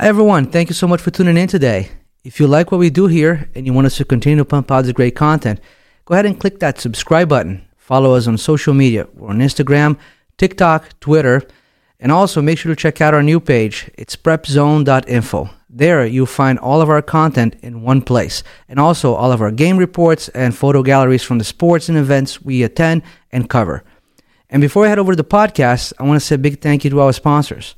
Hi, everyone. Thank you so much for tuning in today. If you like what we do here and you want us to continue to pump out this great content, go ahead and click that subscribe button. Follow us on social media. We're on Instagram, TikTok, Twitter, and also make sure to check out our new page. It's prepzone.info. There you'll find all of our content in one place, and also all of our game reports and photo galleries from the sports and events we attend and cover. And before I head over to the podcast, I want to say a big thank you to our sponsors.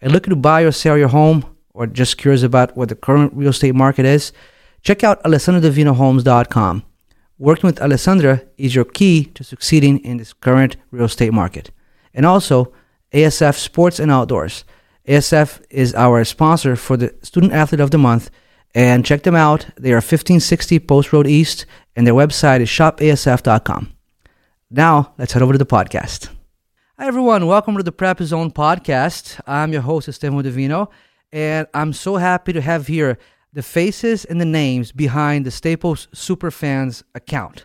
Are you looking to buy or sell your home, or just curious about what the current real estate market is? Check out alessandradivinohomes.com. Working with Alessandra is your key to succeeding in this current real estate market. And also, ASF Sports and Outdoors. ASF is our sponsor for the Student Athlete of the Month. And check them out. They are 1560 Post Road East, and their website is shopasf.com. Now, let's head over to the podcast. Hi, everyone. Welcome to the Prep Zone podcast. I'm your host, Estevao Divino, and I'm so happy to have here the faces and the names behind the Staples Superfans account.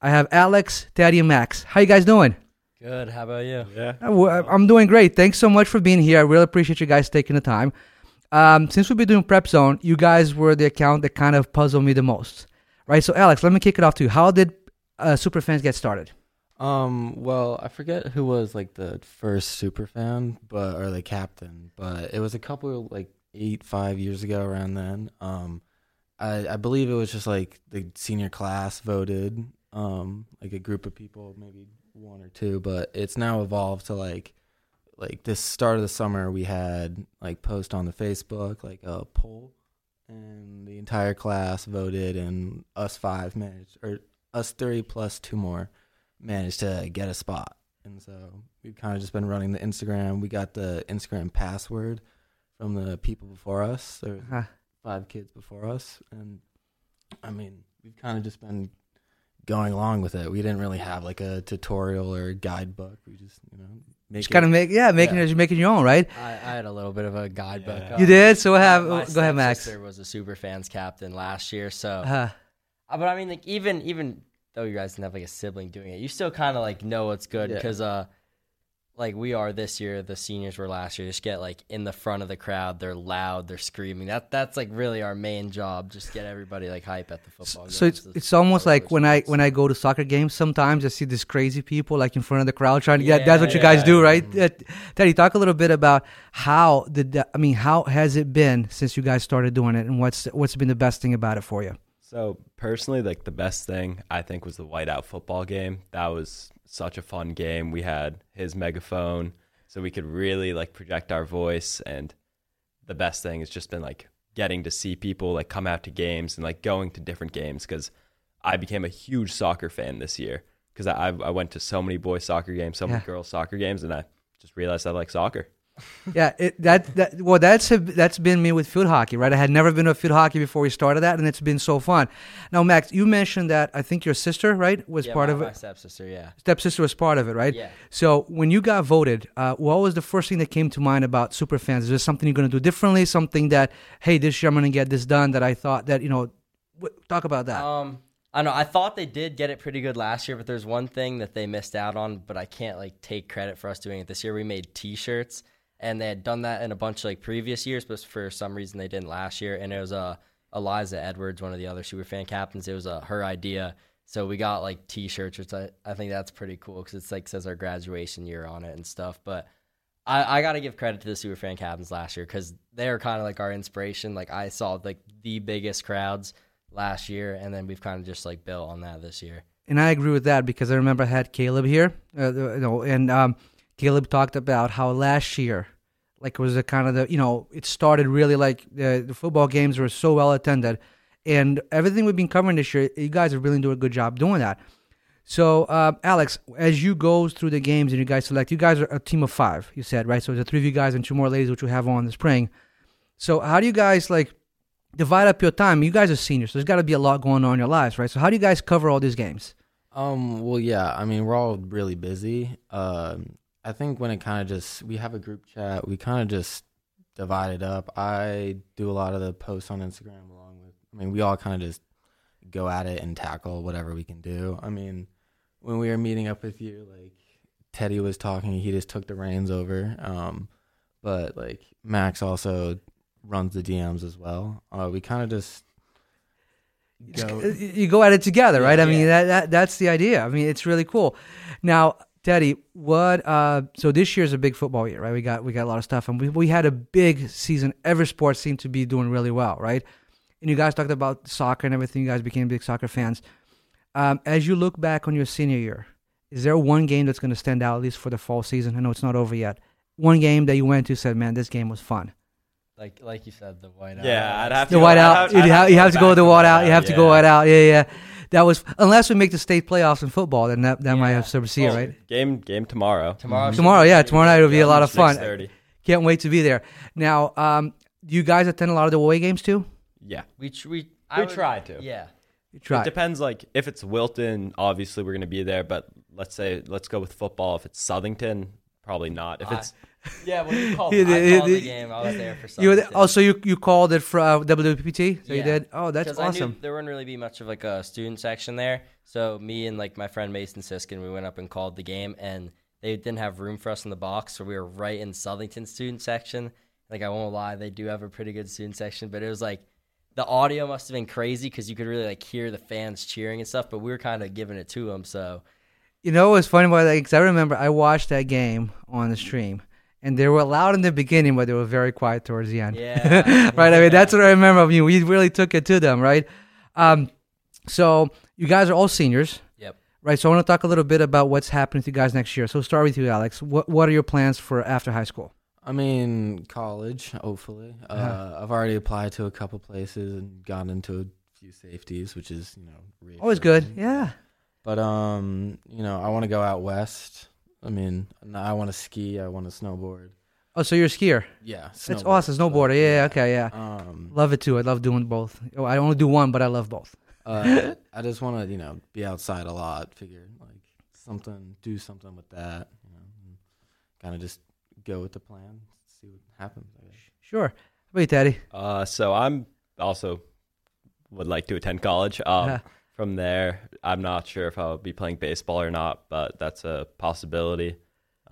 I have Alex, Teddy, and Max. How you guys doing? Good. How about you? Yeah. Uh, I'm doing great. Thanks so much for being here. I really appreciate you guys taking the time. Um, since we've been doing Prep Zone, you guys were the account that kind of puzzled me the most, right? So, Alex, let me kick it off to you. How did uh, Superfans get started? Um. Well, I forget who was like the first super fan, but or the captain, but it was a couple like eight, five years ago around then. Um, I I believe it was just like the senior class voted. Um, like a group of people, maybe one or two, but it's now evolved to like like this start of the summer we had like post on the Facebook like a poll and the entire class voted and us five managed or us three plus two more managed to get a spot. And so we've kind of just been running the Instagram. We got the Instagram password from the people before us. There was Huh. five kids before us, and I mean we've kind of just been going along with it. We didn't really have like a tutorial or guidebook. We just you know make Just kind of make, yeah, making Yeah. it, making your own, right? I, I had a little bit of a guidebook. Yeah. uh, You did. So, my- have my go ahead, Max. stepsister was a super fans captain last year, so. Uh, Uh, but I mean, like even even though you guys didn't have like a sibling doing it, you still kind of like know what's good Yeah. because uh, like we are this year, the seniors were last year. Just get like in the front of the crowd. They're loud. They're screaming. That that's like really our main job. Just get everybody like hype at the football. so it's games. it's almost like when I when I go to soccer games. Sometimes I see these crazy people like in front of the crowd trying to get. That's what you Yeah, guys do, yeah. right? Uh, Teddy, talk a little bit about how did I mean, how has it been since you guys started doing it, and what's what's been the best thing about it for you? So personally, like the best thing I think was the whiteout football game. That was such a fun game. We had his megaphone, so we could really like project our voice. And the best thing has just been like getting to see people like come out to games and like going to different games because I became a huge soccer fan this year because I I went to so many boys soccer games, so many Yeah. girls soccer games, and I just realized I like soccer. Yeah, it, that that well, that's a, that's been me with field hockey, right? I had never been to field hockey before we started that, and it's been so fun. Now, Max, you mentioned that I think your sister, right, was yeah, part my, of My it. stepsister, yeah, Stepsister was part of it, right? yeah. So when you got voted, uh, what was the first thing that came to mind about superfans? Is there something you're going to do differently? Something that, hey, this year I'm going to get this done. That I thought that you know, w- talk about that. Um, I know. I thought they did get it pretty good last year, but there's one thing that they missed out on. But I can't like take credit for us doing it this year. We made T-shirts, and they had done that in a bunch of like previous years, but for some reason they didn't last year. And it was uh, Eliza Edwards, one of the other super fan captains. It was uh, her idea. So we got like T-shirts, which I, I think that's pretty cool because it's like says our graduation year on it and stuff. But I, I got to give credit to the super fan captains last year because they are kind of like our inspiration. Like I saw like the biggest crowds last year, and then we've kind of just like built on that this year. and I agree with that because I remember I had Caleb here, uh, know, and um, Caleb talked about how last year, like it was the kind of the you know it started really like the, the football games were so well attended, and everything we've been covering this year, you guys are really doing a good job doing that. So, uh, Alex, as you go through the games and you guys select, you guys are a team of five. You said right, so the three of you guys and two more ladies, which we have on the spring. So, how do you guys like divide up your time? You guys are seniors, so there's got to be a lot going on in your lives, right? So, how do you guys cover all these games? Um. Well, yeah. I mean, we're all really busy. Um. I think when it kind of just we have a group chat, we kind of just divide it up. I do a lot of the posts on Instagram along with. I mean, we all kind of just go at it and tackle whatever we can do. I mean, when we were meeting up with you, like Teddy was talking, he just took the reins over. Um, but like Max also runs the DMs as well. Uh, we kind of just go. you go at it together, right? I mean, Yeah. that, that that's the idea. I mean, it's really cool. Now, Teddy, what? Uh, so this year's a big football year, right? We got we got a lot of stuff, and we we had a big season. Every sport seemed to be doing really well, right? And you guys talked about soccer and everything. You guys became big soccer fans. Um, as you look back on your senior year, is there one game that's going to stand out at least for the fall season? I know it's not over yet. One game that you went to said, "Man, this game was fun." Like like you said, the whiteout. Yeah, I'd have to. The to. whiteout. I'd You have, to go with the whiteout. You have to go yeah. white out. Yeah, yeah. That was unless we make the state playoffs in football, then that, that might have some see, Well, right? Game game tomorrow. Tomorrow. should Tomorrow, yeah, tomorrow good. night will be a lot of fun. 6:30. Can't wait to be there. Now, um, do you guys attend a lot of the away games too? Yeah, We tr- we we would- try to. Yeah. You It depends. Like if it's Wilton, obviously we're gonna be there. But let's say let's go with football. If it's Southington, probably not. If I- it's Yeah, when you called, Yeah, I the- called the- game. I was there for You were oh, so you you called it for uh, WWPT? So you Yeah. did? Oh, that's I awesome. there wouldn't really be much of like a student section there. So me and like my friend Mason Siskin, we went up and called the game, and they didn't have room for us in the box, so we were right in Southington student section. Like I won't lie, they do have a pretty good student section, but it was like the audio must have been crazy because you could really like hear the fans cheering and stuff. But we were kind of giving it to them, so You know what's funny about that? Because I remember I watched that game on the stream, and they were loud in the beginning, but they were very quiet towards the end. Yeah. right. I mean, that's what I remember. I mean, we really took it to them, right? Um, so you guys are all seniors, yep. right? So I want to talk a little bit about what's happening to you guys next year. So start with you, Alex. What What are your plans for after high school? I mean, college, hopefully. Uh, Uh-huh. I've already applied to a couple places and gotten into a few safeties, which is you know Always good. Yeah. But um, you know, I want to go out west. I mean, I want to ski. I want to snowboard. Oh, so you're a skier. Yeah, That's awesome. Snowboarder. Yeah. Okay. Yeah. Um, Love it too. I love doing both. Oh, I only do one, but I love both. uh, I just want to, you know, be outside a lot. Figure like something, do something with that. You know, kind of just go with the plan, see what happens. I guess. Sure. How about you, Teddy? uh, so I'm also would like to attend college. Um, Yeah. From there, I'm not sure if I'll be playing baseball or not, but that's a possibility.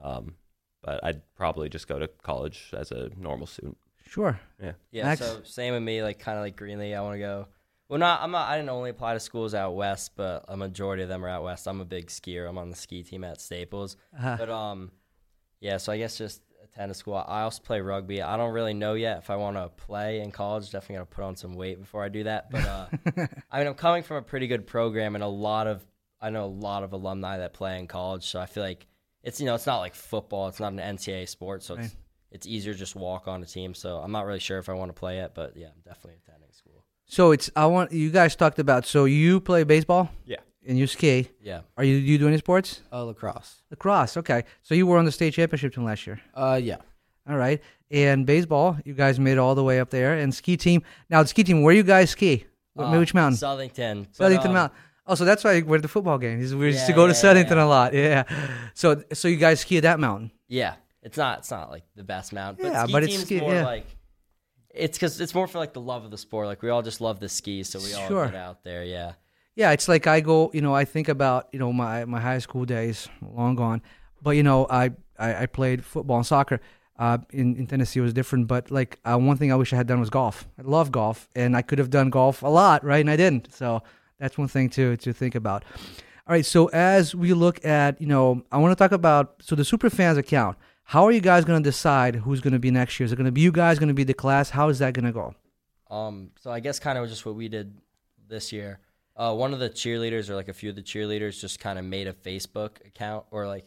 Um, but I'd probably just go to college as a normal student. Sure. Yeah, Max? so same with me, like kind of like Greenlee. I want to go. Well, not I'm not. I didn't only apply to schools out west, but a majority of them are out west. I'm a big skier. I'm on the ski team at Staples. Uh-huh. But um, yeah. So I guess just attend a school. I also play rugby. I don't really know yet if I want to play in college. Definitely gotta put on some weight before I do that. But uh, I mean, I'm coming from a pretty good program, and a lot of I know a lot of alumni that play in college. So I feel like it's you know it's not like football. It's not an NCAA sport, so Right. it's it's easier to just walk on a team. So I'm not really sure if I want to play it, but yeah, I'm definitely attending school. So it's I want you guys talked about. So you play baseball Yeah. And you ski. Yeah. Are you you do any sports? Uh, lacrosse. Lacrosse. Okay. So you were on the state championship team last year. Uh, yeah. All right. And baseball, you guys made it all the way up there. And ski team. Now the ski team, where you guys ski? What, Uh, which mountain? Southington. But, Southington um, Mountain. Oh, so that's why we're at the football games. We used to Yeah, go to yeah, Southington yeah. a lot. Yeah. So so you guys ski at that mountain. Yeah, it's not it's not like the best mountain, but Yeah, ski but it's team's ski- more yeah. like it's because it's more for like the love of the sport. Like we all just love the skis, so we all Sure. get out there. Yeah, Yeah, it's like I go, you know, I think about, you know, my, my high school days, long gone. But, you know, I, I, I played football and soccer. Uh, in, in Tennessee, it was different. But, like, uh, one thing I wish I had done was golf. I love golf, and I could have done golf a lot, right? And I didn't. So that's one thing to, to think about. All right, so as we look at, you know, I want to talk about, so the super fans account, how are you guys going to decide who's going to be next year? Is it going to be you guys, going to be the class? How is that going to go? Um, so I guess kind of just what we did this year. Uh, one of the cheerleaders or like a few of the cheerleaders just kind of made a Facebook account or like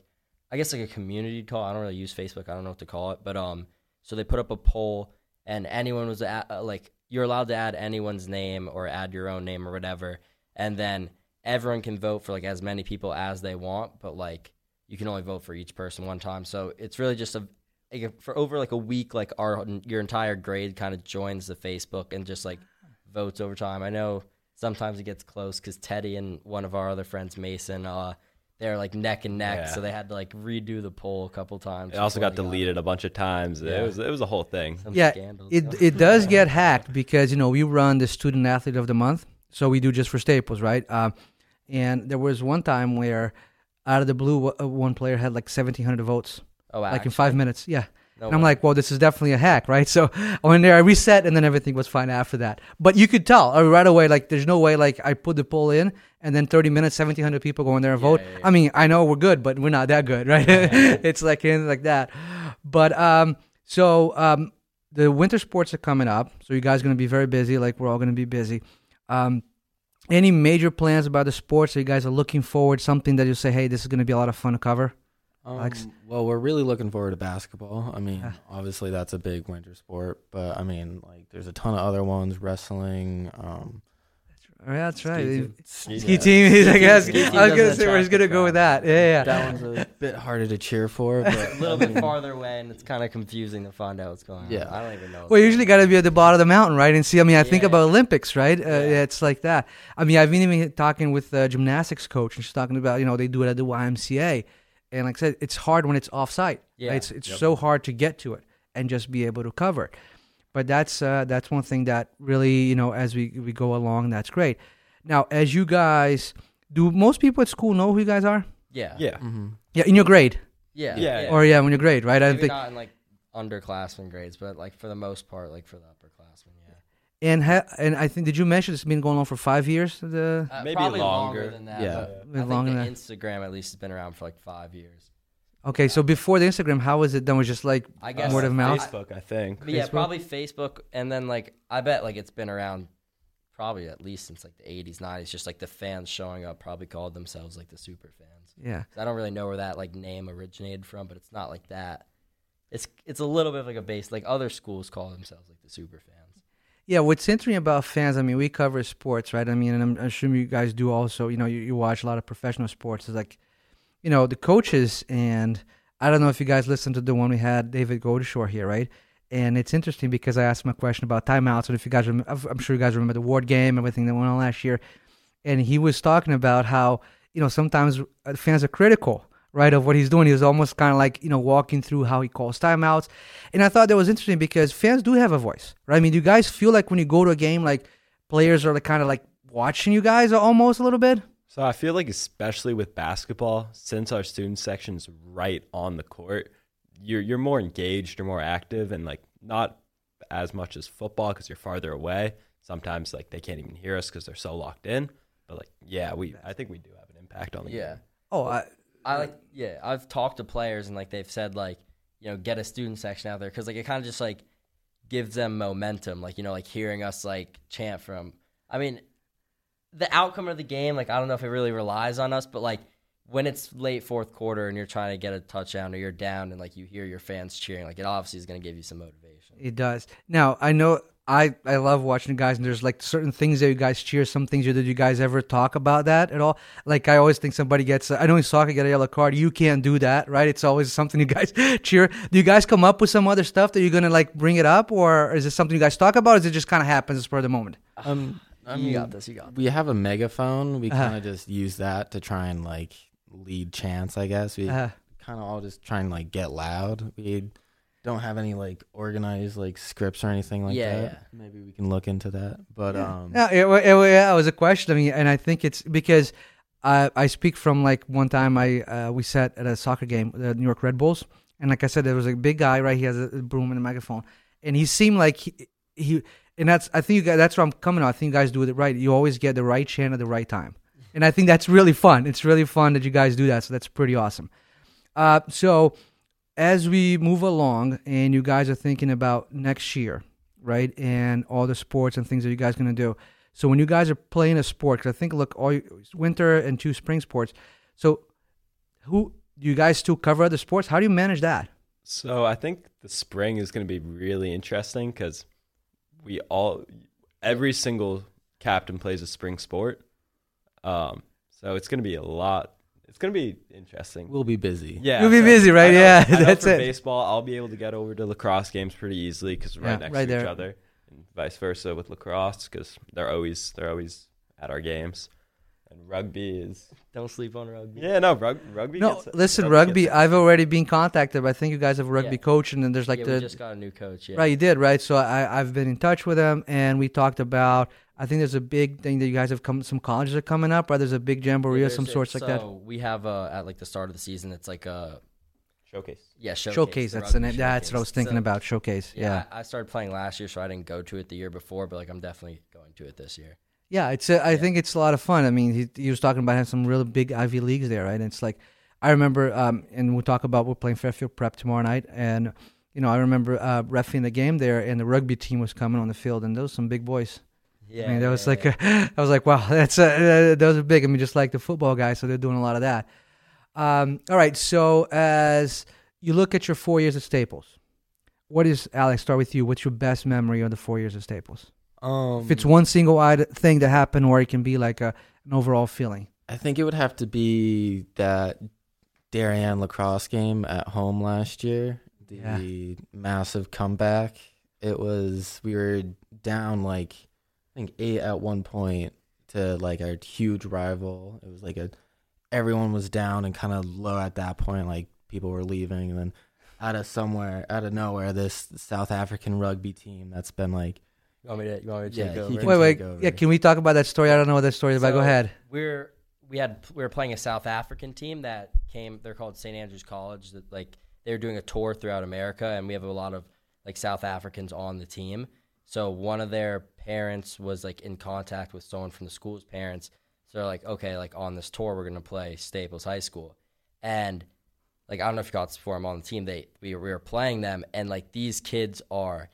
I guess like a community call. I don't really use Facebook. I don't know what to call it, but um, so they put up a poll and anyone was at, uh, like you're allowed to add anyone's name or add your own name or whatever, and then everyone can vote for like as many people as they want, but like you can only vote for each person one time. So it's really just a like, for over like a week, like our your entire grade kind of joins the Facebook and just like votes over time. I know sometimes it gets close because Teddy and one of our other friends, Mason, uh, they're like neck and neck, Yeah. so they had to like redo the poll a couple times. It also before got they deleted a bunch of times. Yeah. It was it was a whole thing. some yeah, scandals. it it does get hacked because you know we run the student athlete of the month, so we do just for Staples, right? Um, and there was one time where, out of the blue, uh, one player had like seventeen hundred votes, oh, like in five minutes. Yeah, No and I'm way. like, well, this is definitely a hack, right? So I went there, I reset, and then everything was fine after that. But you could tell uh, right away, like, there's no way, like, I put the poll in, and then 30 minutes, 1,700 people go in there and Yeah, vote. yeah, yeah. I mean, I know we're good, but we're not that good, right? it's like anything like that. But um, so um, the winter sports are coming up, so you guys are going to be very busy, like we're all going to be busy. Um, any major plans about the sports that you guys are looking forward? Something that you say, hey, this is going to be a lot of fun to cover. Um, Alex? well, we're really looking forward to basketball. I mean, Yeah. obviously that's a big winter sport, but I mean, like, there's a ton of other ones: wrestling. Um, Oh, yeah, that's right. ski- Ski yeah. team. He's, I guess. Ski I was gonna say we're just gonna the go with that. Yeah, yeah. That one's a bit harder to cheer for, but a little bit farther away, and it's kind of confusing to find out what's going on. Yeah. I don't even know. Well, you usually got to be at the bottom of the mountain, right? And see, I mean, I think about Olympics, right? Uh, Yeah. It's like that. I mean, I've been even talking with the gymnastics coach, and she's talking about, you know, they do it at the YMCA, and like I said, it's hard when it's off site. Yeah. It's it's Yep. so hard to get to it and just be able to cover it. But that's uh, that's one thing that really, you know, as we we go along, that's great. Now, as you guys, do most people at school know who you guys are? Yeah. Yeah. hmm Yeah, in your grade, Yeah. Yeah. or yeah, when you're grade, right? I Maybe think. not in like underclassmen grades, but like for the most part, like for the upperclassmen, yeah. And ha- and I think did you mention it's been going on for five years? The Uh, Maybe probably longer. than that. Yeah. but Maybe I longer think than the that. Instagram at least has been around for like five years. Okay, so before the Instagram, how was it done? Was it just like I guess word of mouth? Facebook, I think. But yeah, Facebook? probably Facebook, and then like I bet like it's been around probably at least since like the '80s, '90s. Just like the fans showing up probably called themselves like the super fans. yeah, I don't really know where that like name originated from, but it's not like that. It's it's a little bit of like a base. Like other schools call themselves like the super fans. Yeah. What's interesting about fans? I mean, we cover sports, right? I mean, and I'm assuming you guys do also. You know, you, you watch a lot of professional sports. It's like, you know, the coaches, and I don't know if you guys listened to the one we had David Godeshore here, right? And it's interesting because I asked him a question about timeouts, and if you guys, rem- I'm sure you guys remember the Ward game, everything that went on last year, and he was talking about how you know sometimes uh, fans are critical right of what he's doing he was almost kind of like you know walking through how he calls timeouts and i thought that was interesting because fans do have a voice right i mean do you guys feel like when you go to a game like players are like kind of like watching you guys almost a little bit So I feel like especially with basketball, since our student section's right on the court, you're you're more engaged, you're more active, and like not as much as football because you're farther away. Sometimes like they can't even hear us because they're so locked in. But like yeah, we I think we do have an impact on the Yeah. game. oh I, I like yeah. I've talked to players and like they've said like you know get a student section out there because like it kind of just like gives them momentum. Like you know like hearing us like chant from. I mean, the outcome of the game like I don't know if it really relies on us, but like when it's late fourth quarter and you're trying to get a touchdown or you're down and like you hear your fans cheering, like it obviously is going to give you some motivation. It does. Now I know I I love watching you guys, and there's like certain things that you guys cheer. Some things that you guys ever talk about that at all? Like I always think somebody gets. I know in soccer get a yellow card. You can't do that, right? It's always something you guys cheer. Do you guys come up with some other stuff that you're gonna like bring it up, or is it something you guys talk about? Or is it just kind of happens as for the moment? Um, I you got this. You got this. we have a megaphone. We Uh-huh. kind of just use that to try and like lead chants. I guess we Uh, kind of all just try and like get loud. We don't have any like organized like scripts or anything like Yeah, that. yeah. Maybe we can look into that. But um, Yeah, it, it, yeah, it was a question. I mean, and I think it's because I I speak from like one time I uh, we sat at a soccer game, the New York Red Bulls, and like I said, there was a big guy right. He has a broom and a microphone, and he seemed like he, he and that's I think you guys that's where I'm coming on. I think you guys do it right. You always get the right chant at the right time, and I think that's really fun. It's really fun that you guys do that. So that's pretty awesome. Uh, so as we move along, and you guys are thinking about next year, right, and all the sports and things that you guys gonna do. So when you guys are playing a sport, 'cause I think look, all winter and two spring sports. So who do you guys still cover other sports? How do you manage that? So I think the spring is going to be really interesting because we all, every single captain plays a spring sport. Um, so it's going to be a lot. It's going to be interesting. we'll be busy. Yeah, You'll be so busy, right? I know- Yeah, I know that's for it. Baseball, I'll be able to get over to lacrosse games pretty easily because we're Yeah, right next right to each other, and vice versa with lacrosse because they're always they're always at our games. And rugby is Don't sleep on rugby. yeah no rug, rugby. No, gets- listen, rugby. gets- I've already been contacted. But I think you guys have a rugby Yeah. coach, and then there's like yeah, the we just got a new coach. Yeah. right. You did right. So I I've been in touch with them, and we talked about. I think there's a big thing that you guys have come. Some colleges are coming up, right? There's a big jamboree Yeah, of some there's- sorts like that. So we have uh, at like the start of the season, it's like a Showcase. Yeah, showcase. Showcase. the That's the rugby name. That's what I was thinking So, about. Showcase. Yeah, Yeah. I, I started playing last year, so I didn't go to it the year before, but like I'm definitely going to it this year. Yeah, it's. A, I think it's a lot of fun. I mean, he, he was talking about having some really big Ivy leagues there, right? And it's like, I remember, um, and we'll talk about we're playing Fairfield Prep tomorrow night, and you know, I remember uh, refing the game there, and the rugby team was coming on the field, and those some big boys. Yeah, I mean, that was yeah, like, yeah. I was like, wow, that's uh, those are big. I mean, just like the football guys, so they're doing a lot of that. Um, all right, so as you look at your four years at Staples, what is Alex? Start with you. What's your best memory of the four years at Staples? Um, If it's one single thing that happened, or it can be like a, an overall feeling. I think it would have to be that Darien lacrosse game at home last year. The Yeah. massive comeback. It was we were down like I think eight at one point to like our huge rival. It was like a everyone was down and kind of low at that point. Like people were leaving, and then out of somewhere, out of nowhere, this South African rugby team that's been like You want me to? You want me to Yeah, take over? can- Wait, wait, over. yeah. Can we talk about that story? I don't know what that story is about. Go ahead. We're we had we were playing a South African team that came. They're called St Andrews College. That like they were doing a tour throughout America, and we have a lot of like South Africans on the team. So one of their parents was like in contact with someone from the school's parents. So they're like, okay, like on this tour, we're gonna play Staples High School, and like I don't know if you got this before. I'm on the team. They we, we were playing them, and like these kids are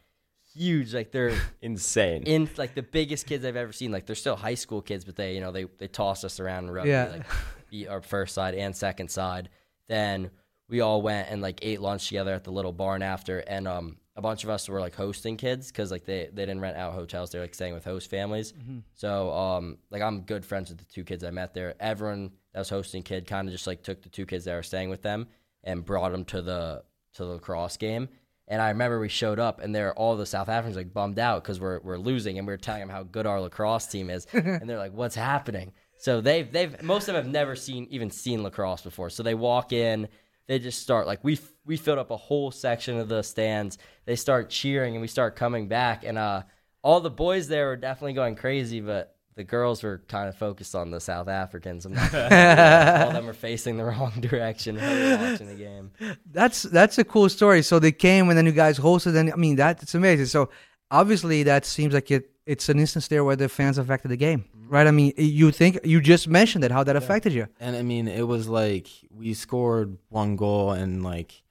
huge. Like they're Insane. in like the biggest kids I've ever seen. Like they're still high school kids, but they you know they they tossed us around and rugby, Yeah. like beat our first side and second side. Then we all went and like ate lunch together at the little barn after, and um a bunch of us were like hosting kids because like they they didn't rent out hotels; they're like staying with host families. So um like I'm good friends with the two kids I met there. Everyone that was hosting kid kind of just like took the two kids that were staying with them and brought them to the to the lacrosse game. And I remember we showed up, and they're all the South Africans like bummed out because we're we're losing, and we are telling them how good our lacrosse team is, and they're like, "What's happening?" So they've they've most of them have never seen even seen lacrosse before. So they walk in, they just start like we we filled up a whole section of the stands. They start cheering, and we start coming back, and uh, all the boys there were definitely going crazy, but the girls were kind of focused on the South Africans. I'm not all of them were facing the wrong direction when we were watching the game. That's that's a cool story. So they came and then you guys hosted, and I mean that's amazing. So obviously that seems like it. It's an instance there where the fans affected the game, right? I mean, you think you just mentioned it, how that affected you. And I mean, it was like we scored one goal and like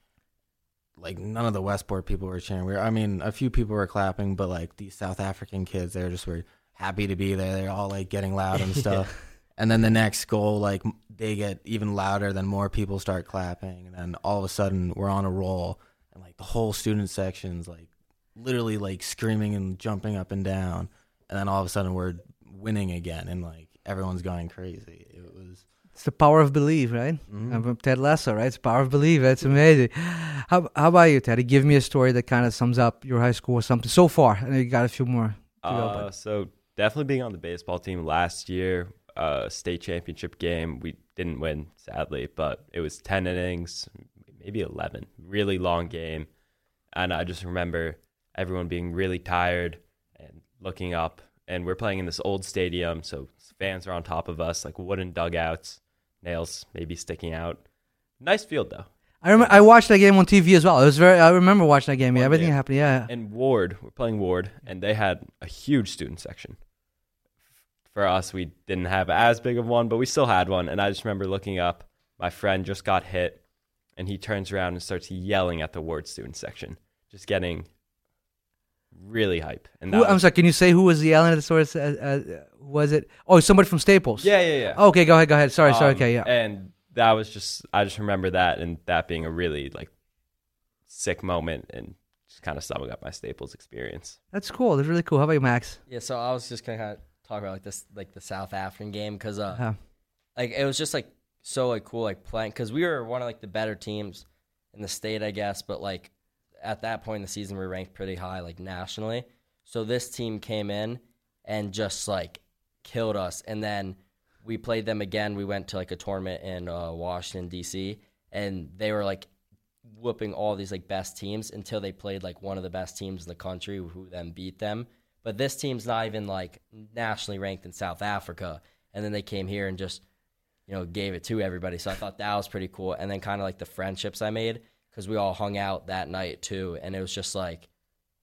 like none of the Westport people were cheering. We were, I mean, a few people were clapping, but like these South African kids, they were just were happy to be there. They're all like getting loud and stuff. And then the next goal, like they get even louder. Then more people start clapping, and then all of a sudden we're on a roll, and like the whole student section's like literally like screaming and jumping up and down. And then all of a sudden we're winning again, and like everyone's going crazy. It was. It's the power of belief, right? Mhm. I'm Ted Lasso, right? It's the power of belief. That's amazing. How how about you, Teddy? Give me a story that kind of sums up your high school or something so far. I know you got a few more. To go, Uh, but so definitely being on the baseball team last year, uh, state championship game. We didn't win, sadly, but it was ten innings, maybe eleven. Really long game, and I just remember everyone being really tired and looking up. And we're playing in this old stadium, so fans are on top of us, like wooden dugouts, nails maybe sticking out. Nice field though. I remember I watched that game on TV as well. It was very. I remember watching that game. Yeah, everything game. happened. Yeah. and Ward, we're playing Ward, and they had a huge student section. For us, we didn't have as big of one, but we still had one. And I just remember looking up, my friend just got hit, and he turns around and starts yelling at the Ward student section, just getting really hype. And that Who, I'm sorry. Can you say who was yelling at the source? Uh, uh, was it? Oh, somebody from Staples. yeah, yeah, yeah. Okay, go ahead. Go ahead. Sorry. sorry. Um, Okay. Yeah. And that was just, I just remember that, and that being a really like sick moment, and just kind of summing up my Staples experience. That's cool. That's really cool. How about you, Max? Yeah, so I was just gonna kind of talk about like this, like the South African game, because uh, Uh, like it was just like so like cool, like playing, because we were one of like the better teams in the state, I guess, but like at that point in the season, we ranked pretty high, like nationally. So this team came in and just like killed us, and then we played them again. We went to like a tournament in uh, Washington D.C. and they were like whooping all these like best teams until they played like one of the best teams in the country who then beat them. But this team's not even like nationally ranked in South Africa. And then they came here and just, you know, gave it to everybody. So I thought that was pretty cool. And then kind of like the friendships I made. Because we all hung out that night too, and it was just like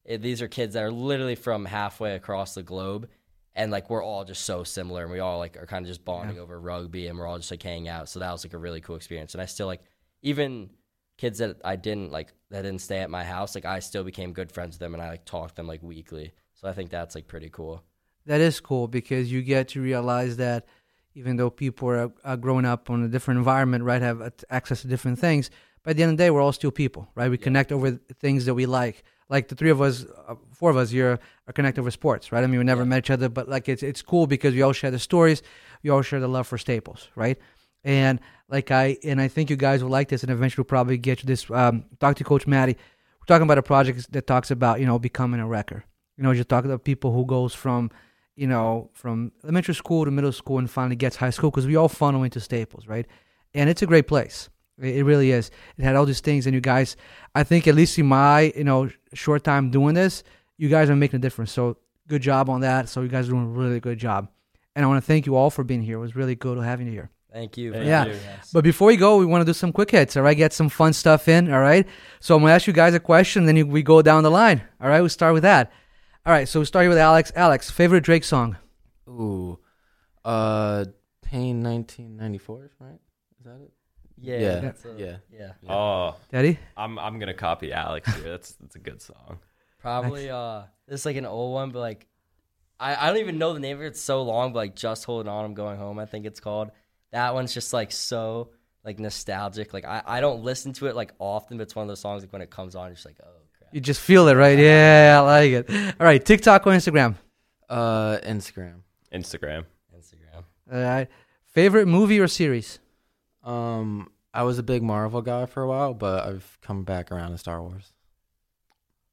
it, these are kids that are literally from halfway across the globe, and like we're all just so similar, and we all like are kind of just bonding over rugby, and we're all just like hanging out. So that was like a really cool experience, and I still like even kids that I didn't like that didn't stay at my house, like I still became good friends with them, and I like talked to them like weekly. So I think that's like pretty cool. That is cool because you get to realize that even though people are, are growing up on a different environment, right, have access to different things, by the end of the day, we're all still people, right? We connect over things that we like. Like the three of us, uh, four of us here are connected over sports, right? I mean, we never met each other, but like it's it's cool because we all share the stories, we all share the love for Staples, right? And like I and I think you guys will like this, and eventually we'll probably get to this. Um, talk to Coach Maddie. We're talking about a project that talks about you know becoming a wrecker. You know, just talking about people who goes from you know from elementary school to middle school and finally gets high school because we all funnel into Staples, right? And it's a great place. It, it really is. It had all these things, and you guys, I think at least in my you know short time doing this, you guys are making a difference. So good job on that. So you guys are doing a really good job. And I want to thank you all for being here. It was really good having you here. Thank you. Thank Yeah. you. Yes. But before we go, we want to do some quick hits, all right? Get some fun stuff in, all right? So I'm going to ask you guys a question, then we go down the line, all right? We start with that. All right, so we start here with Alex. Alex, favorite Drake song? Ooh, uh, Pain 1994, right? Is that it? Yeah, yeah, that's a- yeah. yeah. Oh, Teddy? I'm I'm gonna copy Alex here. That's that's a good song. Probably uh this like an old one, but like I, I don't even know the name of it. It's so long, but like just holding on, I'm going home, I think it's called. That one's just like so like nostalgic. Like I, I don't listen to it like often, but it's one of those songs like when it comes on, you're just like, oh crap. You just feel it, right? Yeah, I like it. All right, TikTok or Instagram? Uh, Instagram. Instagram. Instagram. All right. Favorite movie or series? Um, I was a big Marvel guy for a while, but I've come back around to Star Wars.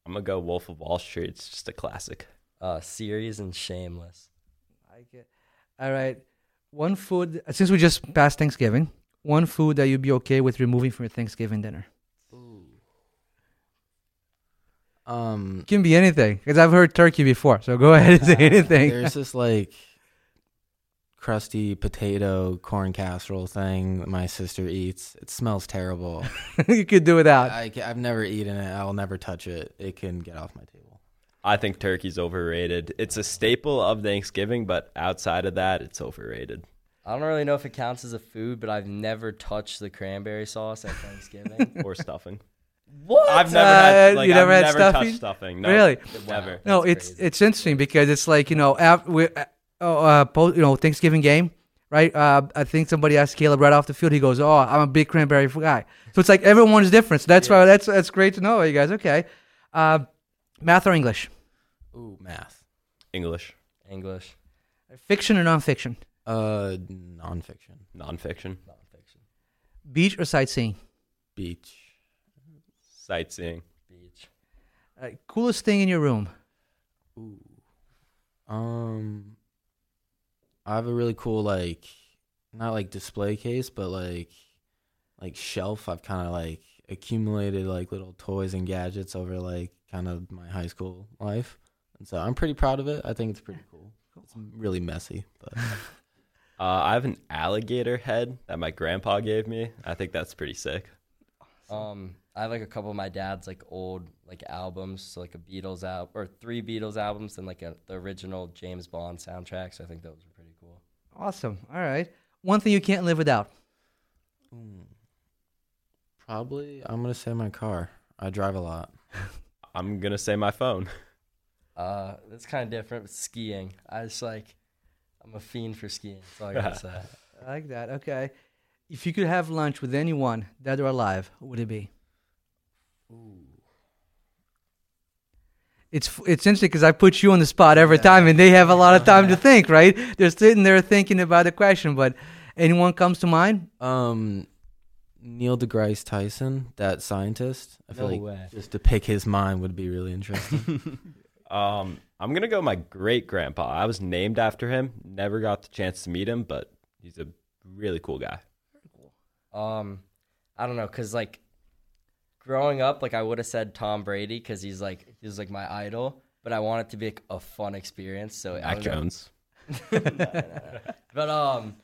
I'm gonna go Wolf of Wall Street. It's just a classic. Uh series and shameless. like it. All right. One food, since we just passed Thanksgiving, one food that you'd be okay with removing from your Thanksgiving dinner. Um, It can be anything, because I've heard turkey before. So go ahead and say anything. there's this like crusty potato corn casserole thing that my sister eats. It smells terrible. you could do without. I, have never eaten it. I'll never touch it. It can get off my table. I think turkey's overrated. It's a staple of Thanksgiving, but outside of that, it's overrated. I don't really know if it counts as a food, but I've never touched the cranberry sauce at Thanksgiving. Or stuffing. what? I've never Uh, had. Like, you never I've had never stuffing? touched stuffing. No, Really? Never. No, it's crazy. it's interesting because it's like you know, af- we, uh, uh, po- you know, Thanksgiving game, right? Uh, I think somebody asked Caleb right off the field. He goes, "Oh, I'm a big cranberry guy." So it's like everyone's different. So that's why that's that's great to know, you guys. Okay, uh, math or English, Ooh, math. English, English, fiction or nonfiction, Uh, nonfiction. nonfiction, nonfiction, beach or sightseeing, Beach. sightseeing. beach. uh, coolest thing in your room. Ooh. Um, I have a really cool like, not like display case, but like, like shelf. I've kind of like accumulated like little toys and gadgets over like kind of my high school life, and so I'm pretty proud of it. I think it's pretty cool. It's really messy, but Uh, I have an alligator head that my grandpa gave me. I think that's pretty sick. Um, I have like a couple of my dad's like old like albums, so like a Beatles album or three Beatles albums, and like a, the original James Bond soundtrack. So I think those were pretty cool. Awesome. All right. One thing you can't live without. Mm. probably I'm gonna say my car. I drive a lot. I'm gonna say my phone. Uh, it's kind of different with skiing. I just like, I'm a fiend for skiing. That's all I gotta say. I like that. Okay. If you could have lunch with anyone, dead or alive, who would it be? It's it's interesting because I put you on the spot every time, and they have a lot of time to think. Right? They're sitting there thinking about the question. But anyone comes to mind? Um, Neil deGrasse Tyson, that scientist. I feel No like way. just to pick his mind would be really interesting. Um, I'm gonna go my great grandpa. I was named after him. Never got the chance to meet him, but he's a really cool guy. Um, I don't know, cause like growing up, like I would have said Tom Brady, cause he's like he's like my idol. But I want it to be like, a fun experience. So I Mac don't know. Jones. No, no, no, no. But um,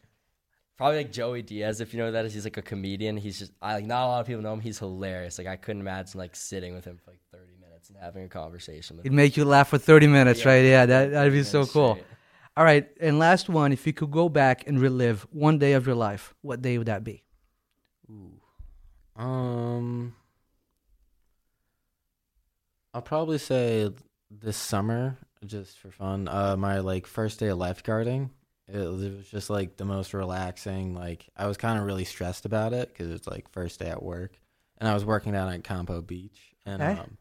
Probably like Joey Diaz, if you know who that is. He's like a comedian. He's just I like not a lot of people know him. He's hilarious. Like I couldn't imagine like sitting with him for like thirty minutes and having a conversation with He'd him. make you laugh for 30 minutes, Yeah, right? Yeah, that, that'd be so cool. straight. All right, and last one, if you could go back and relive one day of your life, what day would that be? Um, I'll probably say this summer, just for fun. Uh, my like first day of lifeguarding. It, was- it was just like the most relaxing. Like I was kind of really stressed about it because it's like first day at work, and I was working down at Compo Beach, and Okay. um,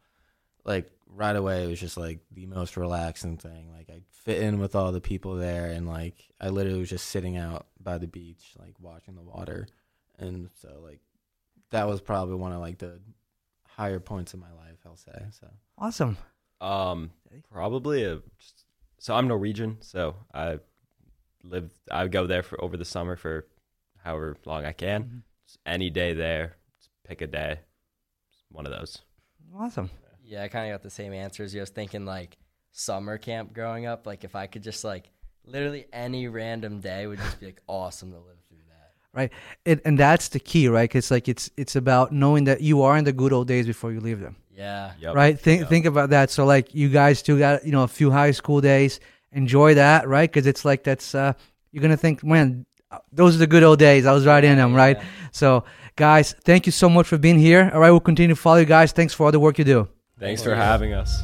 like right away it was just like the most relaxing thing. Like I fit in with all the people there, and like I literally was just sitting out by the beach, like watching the water, and so like that was probably one of like the higher points in my life. I'll say so. Awesome. Um, probably a. So I'm Norwegian, so I live. I go there for over the summer for however long I can. Mhm. Any day there, just pick a day. Just one of those. Awesome. Yeah, I kind of got the same answers. I was thinking like summer camp growing up. Like if I could just like literally any random day would just be like awesome to live through that. Right. It, and that's the key, right? It's like it's it's about knowing that you are in the good old days before you leave them. Yeah. Yep. right think Yep. think about that so like you guys still got you know a few high school days enjoy that right because it's like that's uh you're gonna think man those are the good old days i was right in them right so guys thank you so much for being here all right we'll continue to follow you guys thanks for all the work you do Thanks for having us.